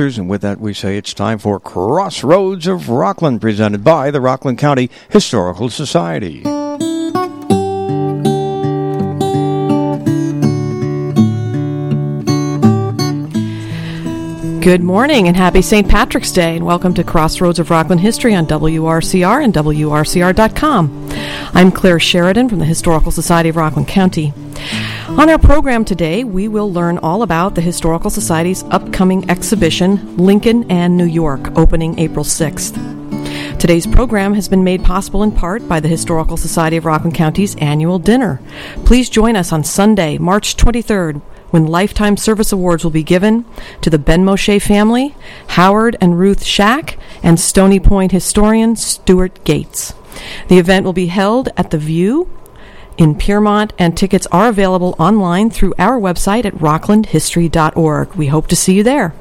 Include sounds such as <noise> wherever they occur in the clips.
And with that, we say it's time for Crossroads of Rockland, presented by the Rockland County Historical Society. Good morning and happy St. Patrick's Day, and welcome to Crossroads of Rockland History on WRCR and WRCR.com. I'm Claire Sheridan from the Historical Society of Rockland County. On our program today, we will learn all about the Historical Society's upcoming exhibition, Lincoln and New York, opening April 6th. Today's program has been made possible in part by the Historical Society of Rockland County's annual dinner. Please join us on Sunday, March 23rd, when Lifetime Service Awards will be given to the Ben Moshe family, Howard and Ruth Shack, and Stony Point historian Stuart Gates. The event will be held at the View in Piermont, and tickets are available online through our website at rocklandhistory.org. We hope to see you there.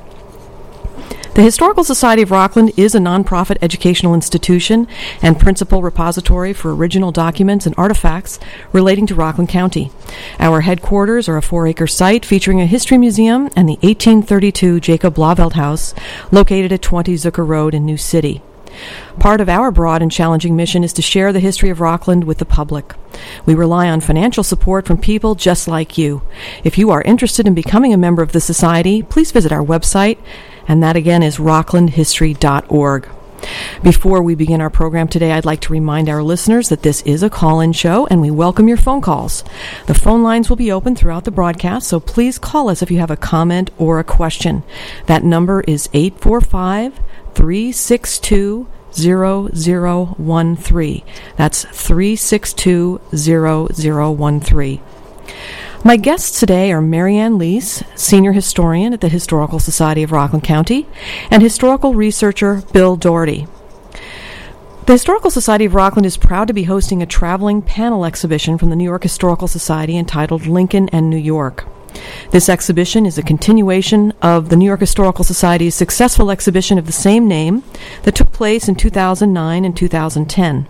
The Historical Society of Rockland is a nonprofit educational institution and principal repository for original documents and artifacts relating to Rockland County. Our headquarters are a four acre site featuring a history museum and the 1832 Jacob Blauvelt House located at 20 Zukor Road in New City. Part of our broad and challenging mission is to share the history of Rockland with the public. We rely on financial support from people just like you. If you are interested in becoming a member of the Society, please visit our website, and that again is rocklandhistory.org. Before we begin our program today, I'd like to remind our listeners that this is a call in show and we welcome your phone calls. The phone lines will be open throughout the broadcast, so please call us if you have a comment or a question. That number is 845 362 0013. That's 362 0013. My guests today are Marianne Lease, senior historian at the Historical Society of Rockland County, and historical researcher Bill Doherty. The Historical Society of Rockland is proud to be hosting a traveling panel exhibition from the New York Historical Society entitled Lincoln and New York. This exhibition is a continuation of the New York Historical Society's successful exhibition of the same name that took place in 2009 and 2010.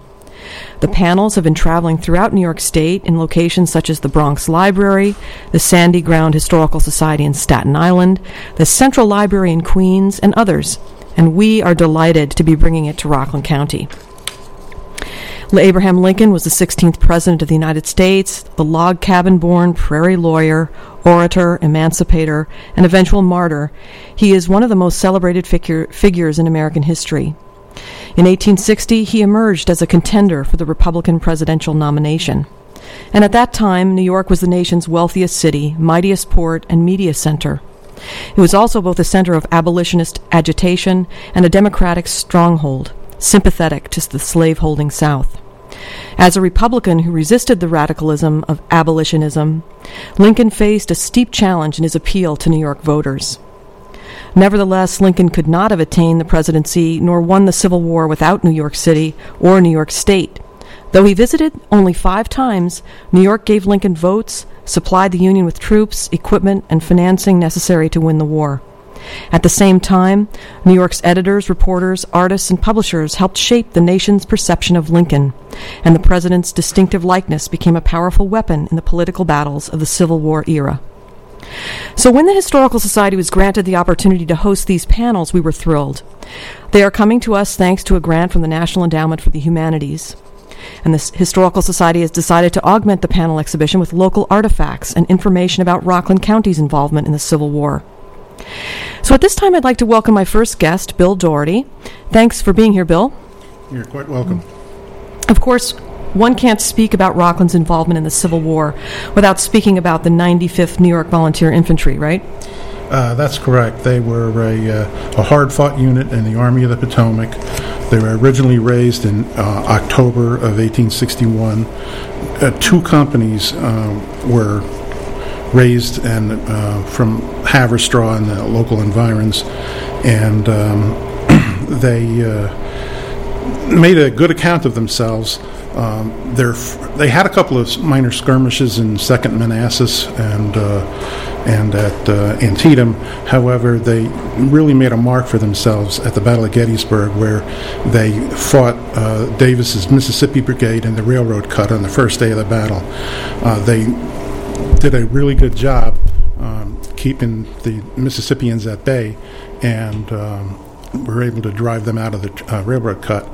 The panels have been traveling throughout New York State in locations such as the Bronx Library, the Sandy Ground Historical Society in Staten Island, the Central Library in Queens, and others, and we are delighted to be bringing it to Rockland County. Abraham Lincoln was the 16th President of the United States, the log cabin born prairie lawyer, orator, emancipator, and eventual martyr. He is one of the most celebrated figure, figures in American history. In 1860, he emerged as a contender for the Republican presidential nomination. And at that time, New York was the nation's wealthiest city, mightiest port, and media center. It was also both a center of abolitionist agitation and a democratic stronghold sympathetic to the slaveholding South. As a Republican who resisted the radicalism of abolitionism, Lincoln faced a steep challenge in his appeal to New York voters. Nevertheless, Lincoln could not have attained the presidency nor won the Civil War without New York City or New York State. Though he visited only five times, New York gave Lincoln votes, supplied the Union with troops, equipment, and financing necessary to win the war. At the same time, New York's editors, reporters, artists, and publishers helped shape the nation's perception of Lincoln, and the president's distinctive likeness became a powerful weapon in the political battles of the Civil War era. So, when the Historical Society was granted the opportunity to host these panels, we were thrilled. They are coming to us thanks to a grant from the National Endowment for the Humanities. And the Historical Society has decided to augment the panel exhibition with local artifacts and information about Rockland County's involvement in the Civil War. So at this time, I'd like to welcome my first guest, Bill Doherty. Thanks for being here, Bill. You're quite welcome. Of course, one can't speak about Rockland's involvement in the Civil War without speaking about the 95th New York Volunteer Infantry, right? Uh, that's correct. They were a, uh, a hard fought unit in the Army of the Potomac. They were originally raised in uh, October of 1861. Uh, two companies uh, were raised and uh, from Haverstraw and the local environs, and um, <clears throat> they uh, made a good account of themselves. Um, they had a couple of minor skirmishes in Second Manassas and uh, and at uh, Antietam. However, they really made a mark for themselves at the Battle of Gettysburg, where they fought uh, Davis's Mississippi Brigade in the railroad cut on the first day of the battle. Uh, they did a really good job um, keeping the Mississippians at bay, and um, were able to drive them out of the uh, railroad cut.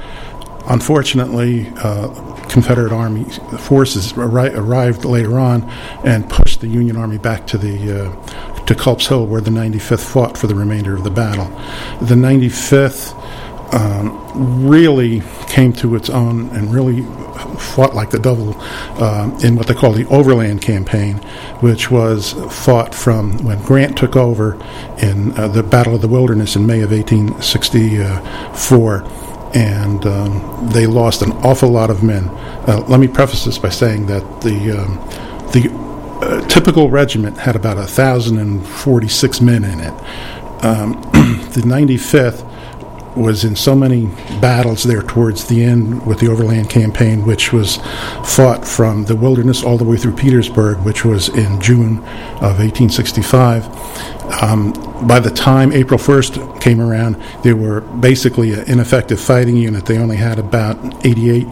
Unfortunately, uh, Confederate Army forces arri- arrived later on and pushed the Union Army back to the uh, to Culp's Hill, where the 95th fought for the remainder of the battle. The 95th um, really came to its own and really fought like the devil uh, in what they call the Overland Campaign, which was fought from when Grant took over in uh, the Battle of the Wilderness in May of 1864 and um, they lost an awful lot of men. Uh, let me preface this by saying that the um, the uh, typical regiment had about 1,046 men in it. Um, <clears throat> the 95th was in so many battles there towards the end with the Overland Campaign, which was fought from the wilderness all the way through Petersburg, which was in June of 1865. Um, by the time April 1st came around, they were basically an ineffective fighting unit. They only had about 88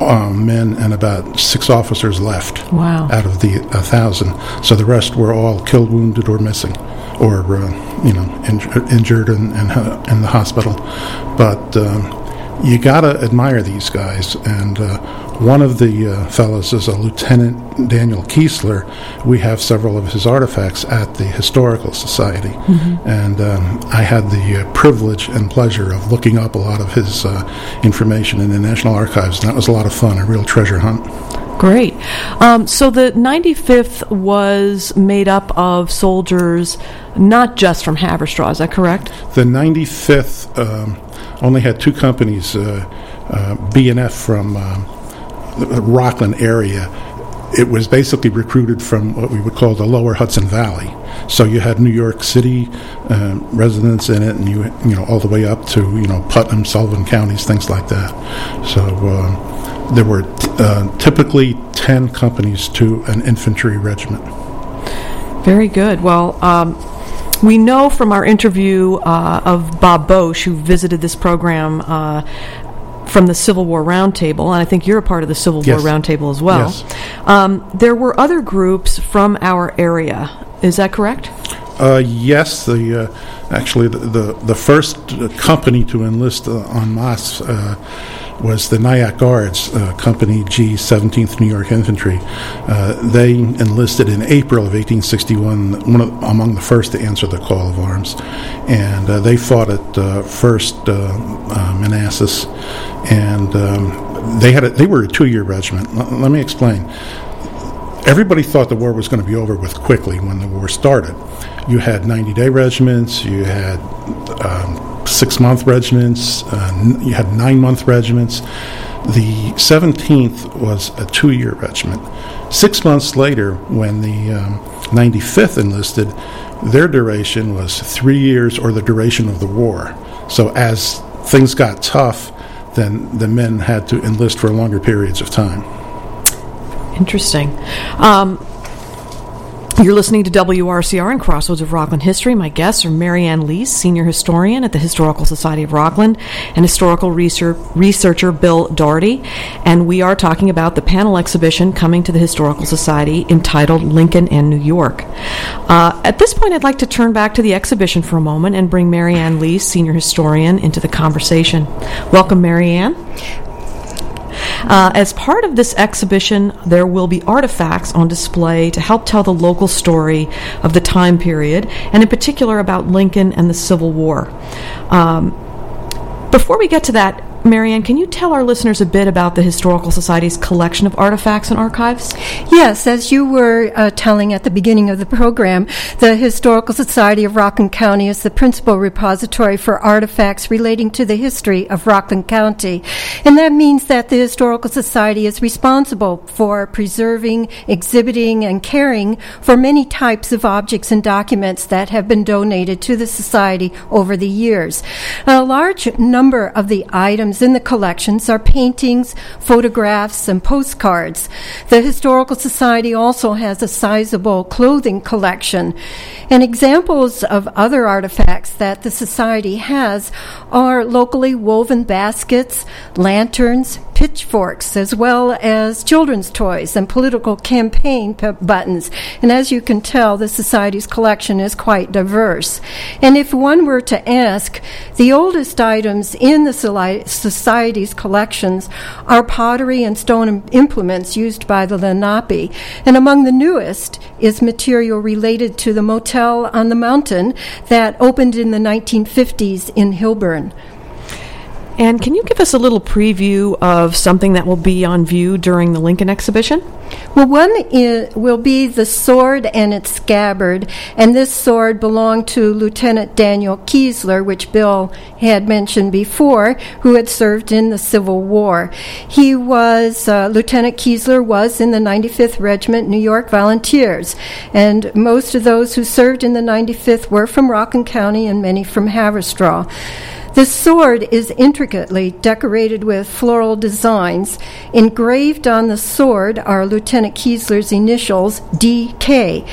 um, men and about six officers left Wow. out of the 1,000. So the rest were all killed, wounded, or missing, or, uh, you know, inj- injured and in, in, in the hospital. But um, you got to admire these guys. And uh, one of the uh, fellows is a Lieutenant Daniel Kiesler. We have several of his artifacts at the Historical Society. And um, I had the uh, privilege and pleasure of looking up a lot of his uh, information in the National Archives. And that was a lot of fun, a real treasure hunt. Great. Um, so the 95th was made up of soldiers not just from Haverstraw, is that correct? The 95th um, only had two companies, uh, uh, B&F from um, the Rockland area. It was basically recruited from what we would call the lower Hudson Valley. So you had New York City uh, residents in it, and you you know all the way up to you know Putnam, Sullivan counties, things like that. So um, there were t- uh, typically ten companies to an infantry regiment. Very good. Well, um, we know from our interview uh, of Bob Bosch, who visited this program uh, from the Civil War Roundtable, and I think you're a part of the Civil Yes. War Roundtable as well. Yes. Um, there were other groups from our area. Is that correct? Uh, yes, the uh, actually the, the the first company to enlist uh, en masse uh, was the Nyack Guards, uh, Company G, 17th New York Infantry. Uh, they enlisted in April of 1861, one of, among the first to answer the call of arms, and uh, they fought at uh, First uh, uh, Manassas, and um, they had a, they were a two-year regiment. L- let me explain everybody thought the war was going to be over with quickly when the war started. You had 90 day regiments, you had um, six month regiments, uh, you had nine month regiments. The 17th was a two year regiment. Six months later, when the um, 95th enlisted, their duration was three years or the duration of the war. So as things got tough, then the men had to enlist for longer periods of time. Interesting. Um, you're listening to WRCR and Crossroads of Rockland History. My guests are Marianne Lease, Senior Historian at the Historical Society of Rockland, and Historical research, Researcher Bill Doherty. And we are talking about the panel exhibition coming to the Historical Society entitled Lincoln and New York. Uh, at this point, I'd like to turn back to the exhibition for a moment and bring Marianne Lease, Senior Historian, into the conversation. Welcome, Marianne. Uh, as part of this exhibition, there will be artifacts on display to help tell the local story of the time period, and in particular about Lincoln and the Civil War. Um, before we get to that, Marianne, can you tell our listeners a bit about the Historical Society's collection of artifacts and archives? Yes, as you were uh, telling at the beginning of the program, the Historical Society of Rockland County is the principal repository for artifacts relating to the history of Rockland County. And that means that the Historical Society is responsible for preserving, exhibiting, and caring for many types of objects and documents that have been donated to the Society over the years. A large number of the items in the collections are paintings, photographs, and postcards. The Historical Society also has a sizable clothing collection. And examples of other artifacts that the Society has are locally woven baskets, lanterns, pitchforks, as well as children's toys and political campaign p- buttons. And as you can tell, the Society's collection is quite diverse. And if one were to ask, the oldest items in the Society's collections are pottery and stone implements used by the Lenape. And among the newest is material related to the motel on the mountain that opened in the 1950s in Hillburn. And can you give us a little preview of something that will be on view during the Lincoln exhibition? Well, one is, will be the sword and its scabbard, and this sword belonged to Lieutenant Daniel Keesler, which Bill had mentioned before, who had served in the Civil War. He was, uh, Lieutenant Keesler was in the 95th Regiment New York Volunteers, and most of those who served in the 95th were from Rockland County and many from Haverstraw. The sword is intricately decorated with floral designs. Engraved on the sword are Lieutenant Kiesler's initials, DK.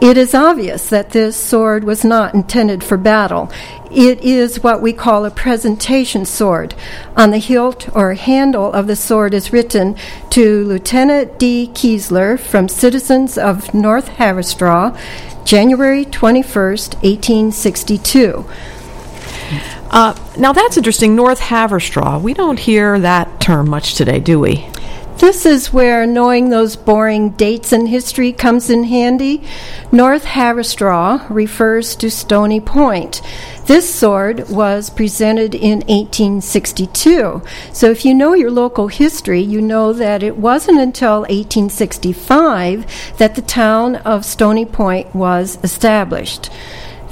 It is obvious that this sword was not intended for battle. It is what we call a presentation sword. On the hilt or handle of the sword is written to Lieutenant D. Kiesler from citizens of North Haverstraw, January 21st, 1862. Uh, now that's interesting. North Haverstraw. We don't hear that term much today, do we? This is where knowing those boring dates in history comes in handy. North Haverstraw refers to Stony Point. This sword was presented in 1862. So if you know your local history, you know that it wasn't until 1865 that the town of Stony Point was established.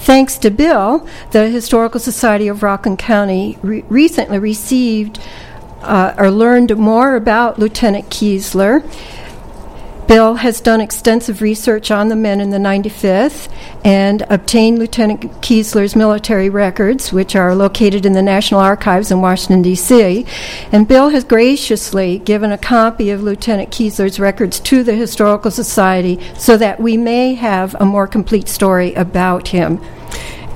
Thanks to Bill, the Historical Society of Rockland County re- recently received uh, or learned more about Lieutenant Keesler. Bill has done extensive research on the men in the 95th and obtained Lieutenant Keesler's military records, which are located in the National Archives in Washington, D.C. And Bill has graciously given a copy of Lieutenant Keesler's records to the Historical Society so that we may have a more complete story about him.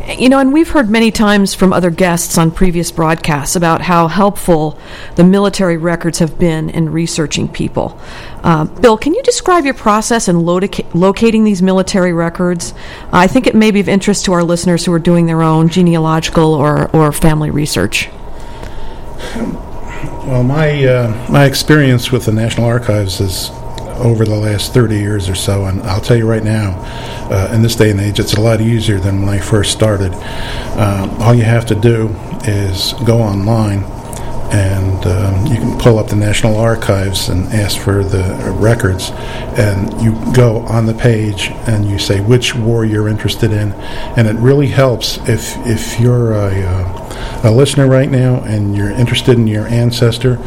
You know, and we've heard many times from other guests on previous broadcasts about how helpful the military records have been in researching people. Uh, Bill, can you describe your process in locating these military records? I think it may be of interest to our listeners who are doing their own genealogical or, or family research. Well, my uh, my experience with the National Archives is over the last 30 years or so. And I'll tell you right now, uh, in this day and age, it's a lot easier than when I first started. Um, all you have to do is go online and um, you can pull up the National Archives and ask for the records, and you go on the page and you say which war you're interested in, and it really helps if if you're a, uh, a listener right now and you're interested in your ancestor.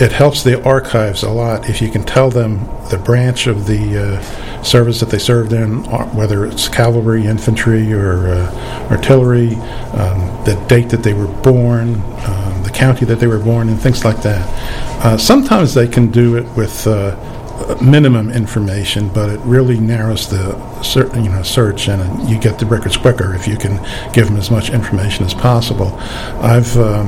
It helps the archives a lot if you can tell them the branch of the uh, service that they served in, uh, whether it's cavalry, infantry, or uh, artillery, um, the date that they were born. Um, the county that they were born in, things like that. Uh, sometimes they can do it with uh, minimum information, but it really narrows the you know search, and you get the records quicker if you can give them as much information as possible. I've uh,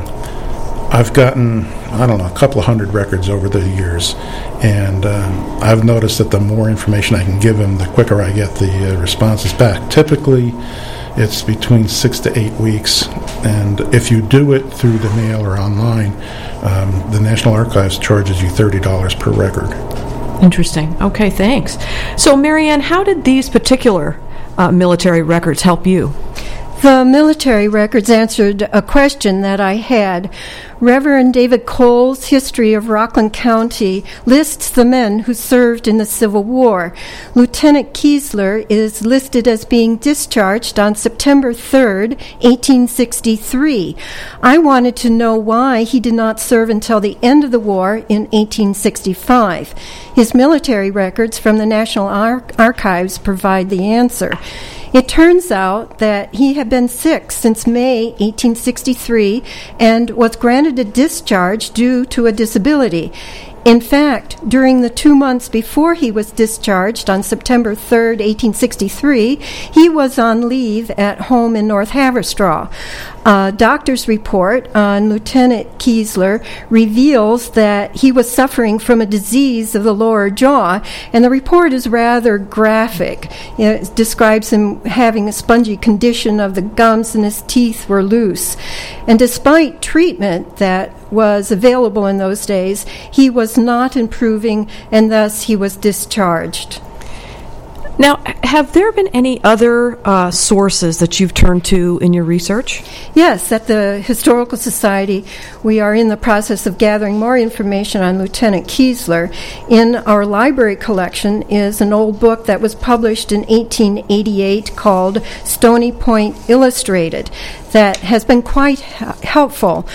I've gotten I don't know a couple of hundred records over the years, and um, I've noticed that the more information I can give them, the quicker I get the uh, responses back. Typically it's between six to eight weeks. And if you do it through the mail or online, um, the National Archives charges you $30 per record. Interesting. Okay, thanks. So, Marianne, how did these particular uh, military records help you? The military records answered a question that I had. Reverend David Cole's History of Rockland County lists the men who served in the Civil War. Lieutenant Keesler is listed as being discharged on September 3rd, 1863. I wanted to know why he did not serve until the end of the war in 1865. His military records from the National Ar- Archives provide the answer. It turns out that he had been sick since May 1863 and was granted a discharge due to a disability. In fact, during the two months before he was discharged on September 3, 1863, he was on leave at home in North Haverstraw. A doctor's report on Lieutenant Kiesler reveals that he was suffering from a disease of the lower jaw, and the report is rather graphic. It describes him having a spongy condition of the gums and his teeth were loose. And despite treatment that was available in those days, he was not improving, and thus he was discharged. Now, have there been any other uh, sources that you've turned to in your research? Yes, at the Historical Society, we are in the process of gathering more information on Lieutenant Kiesler. In our library collection is an old book that was published in 1888 called Stony Point Illustrated that has been quite helpful.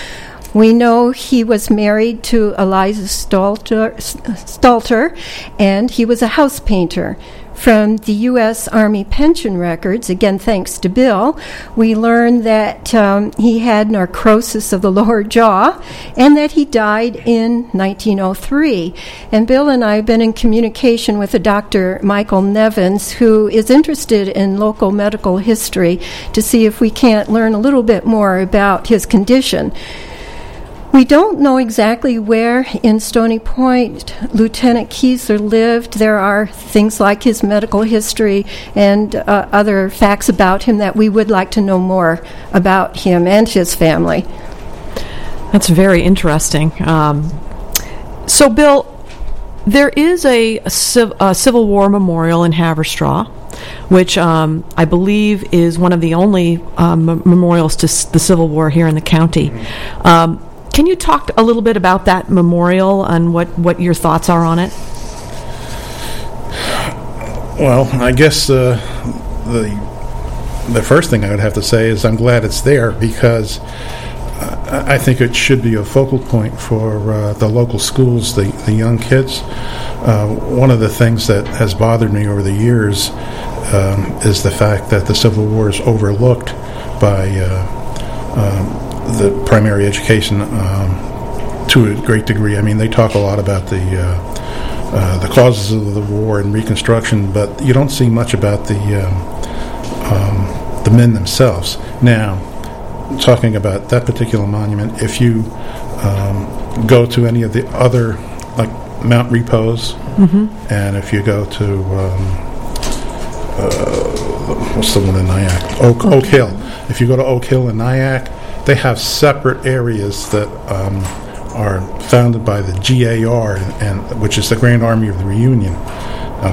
We know he was married to Eliza Stalter, Stalter and he was a house painter. From the U.S. Army pension records, again thanks to Bill, we learn that um, he had necrosis of the <laughs> lower jaw and that he died in 1903. And Bill and I have been in communication with a Dr. Michael Nevins, who is interested in local medical history, to see if we can't learn a little bit more about his condition. We don't know exactly where in Stony Point Lieutenant Kiesler lived. There are things like his medical history and uh, other facts about him that we would like to know more about him and his family. That's very interesting. Um, so, Bill, there is a, civ- a, Civil War memorial in Haverstraw, which um, I believe is one of the only um, memorials to s- the Civil War here in the county. Um, can you talk a little bit about that memorial and what, what your thoughts are on it? Well, I guess uh, the the first thing I would have to say is I'm glad it's there because I think it should be a focal point for uh, the local schools, the, the young kids. Uh, one of the things that has bothered me over the years um, is the fact that the Civil War is overlooked by uh, um, the primary education um, to a great degree. I mean, they talk a lot about the uh, uh, the causes of the war and Reconstruction, but you don't see much about the um, um, the men themselves. Now, talking about that particular monument, if you um, go to any of the other, like Mount Repose, mm-hmm. and if you go to um, uh, what's the one in Nyack? Oak, Oak Hill. If you go to Oak Hill in Nyack, they have separate areas that um, are founded by the GAR, and, and, which is the Grand Army of the Reunion.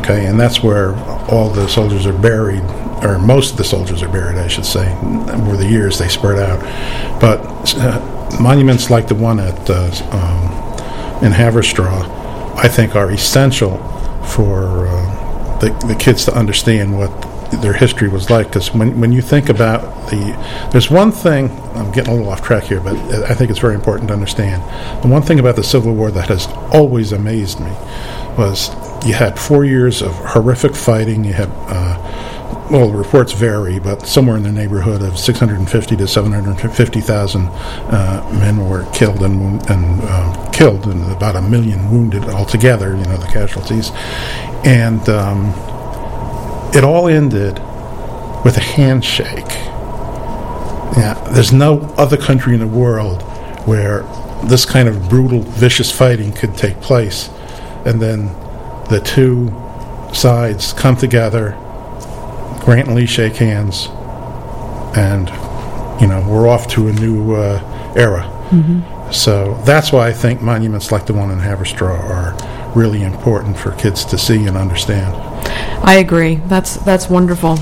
Okay, and that's where all the soldiers are buried, or most of the soldiers are buried, I should say. Over the years, they spread out. But uh, monuments like the one at uh, um, in Haverstraw, I think, are essential for uh, the, the kids to understand what their history was like. Because when when you think about the, there's one thing I'm getting a little off track here, but I think it's very important to understand. The one thing about the Civil War that has always amazed me was you had four years of horrific fighting. You had uh, well, the reports vary, but somewhere in the neighborhood of 650 to 750,000 uh, men were killed and, and uh, killed, and about a million wounded altogether. You know the casualties, and um, it all ended with a handshake. Yeah, there's no other country in the world where this kind of brutal, vicious fighting could take place, and then the two sides come together, Grant and Lee shake hands, and you know we're off to a new uh, era. Mm-hmm. So that's why I think monuments like the one in Haverstraw are really important for kids to see and understand. I agree. That's that's wonderful.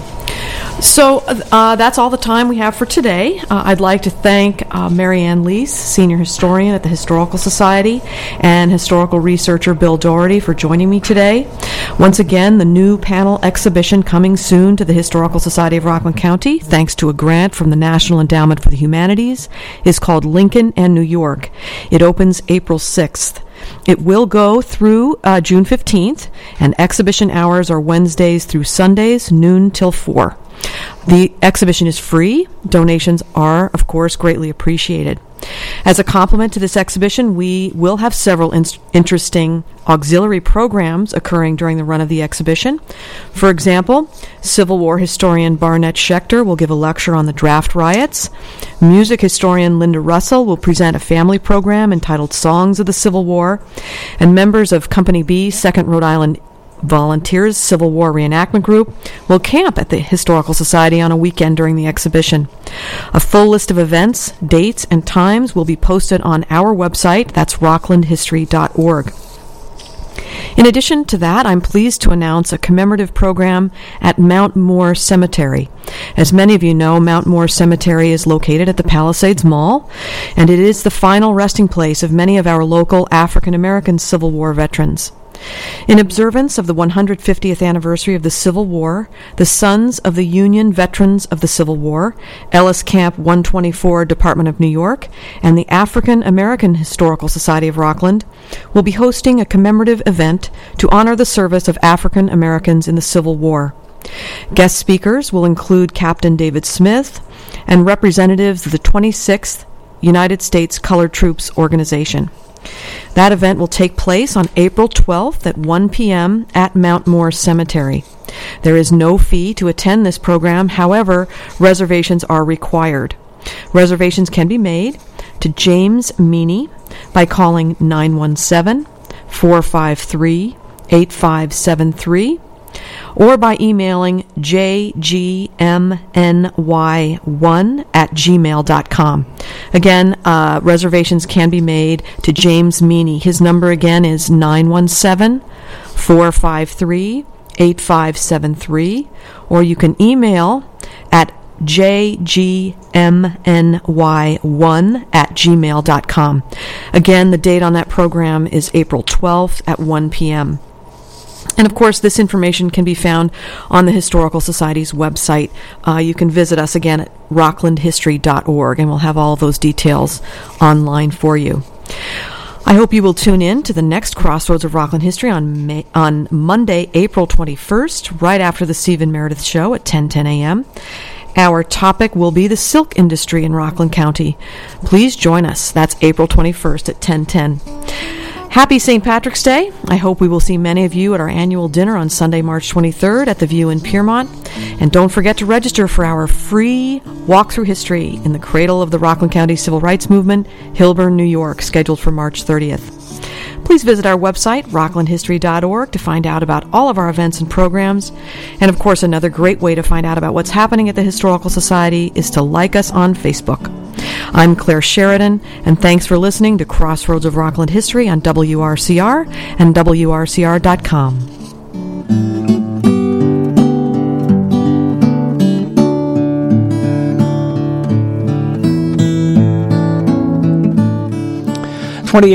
So uh, that's all the time we have for today. Uh, I'd like to thank uh, Marianne Lees, Senior Historian at the Historical Society, and historical researcher Bill Doherty for joining me today. Once again, the new panel exhibition coming soon to the Historical Society of Rockland County, thanks to a grant from the National Endowment for the Humanities, is called Lincoln and New York. It opens April 6th. It will go through uh, June 15th, and exhibition hours are Wednesdays through Sundays, noon till 4. The exhibition is free. Donations are, of course, greatly appreciated. As a complement to this exhibition, we will have several in- interesting auxiliary programs occurring during the run of the exhibition. For example, Civil War historian Barnett Schechter will give a lecture on the draft riots. Music historian Linda Russell will present a family program entitled Songs of the Civil War. And members of Company B, 2nd Rhode Island Volunteers Civil War Reenactment Group will camp at the Historical Society on a weekend during the exhibition. A full list of events, dates, and times will be posted on our website. That's rocklandhistory.org. In addition to that, I'm pleased to announce a commemorative program at Mount Moor Cemetery. As many of you know, Mount Moor Cemetery is located at the Palisades Mall, and it is the final resting place of many of our local African American Civil War veterans. In observance of the 150th anniversary of the Civil War, the Sons of the Union Veterans of the Civil War, Ellis Camp 124, Department of New York, and the African American Historical Society of Rockland will be hosting a commemorative event to honor the service of African Americans in the Civil War. Guest speakers will include Captain David Smith and representatives of the 26th United States Colored Troops Organization. That event will take place on April 12th at 1 p.m. at Mount Moor Cemetery. There is no fee to attend this program, however, reservations are required. Reservations can be made to James Meany by calling 917 453 8573 or by emailing jgmny1 at gmail.com. Again, uh, reservations can be made to James Meany. His number again is 917 453 8573, or you can email at jgmny1 at gmail.com. Again, the date on that program is April 12th at 1 p.m. And of course, this information can be found on the Historical Society's website. Uh, you can visit us again at rocklandhistory.org, and we'll have all those details online for you. I hope you will tune in to the next Crossroads of Rockland History on May, on Monday, April 21st, right after the Stephen Meredith Show at 10:10 a.m. Our topic will be the silk industry in Rockland County. Please join us. That's April 21st at 10:10. Happy St. Patrick's Day. I hope we will see many of you at our annual dinner on Sunday, March 23rd at the View in Piermont. And don't forget to register for our free walk through history in the cradle of the Rockland County Civil Rights Movement, Hillburn, New York, scheduled for March 30th. Please visit our website, rocklandhistory.org, to find out about all of our events and programs. And of course, another great way to find out about what's happening at the Historical Society is to like us on Facebook. I'm Claire Sheridan, and thanks for listening to Crossroads of Rockland History on WRCR and WRCR.com. Twenty eight.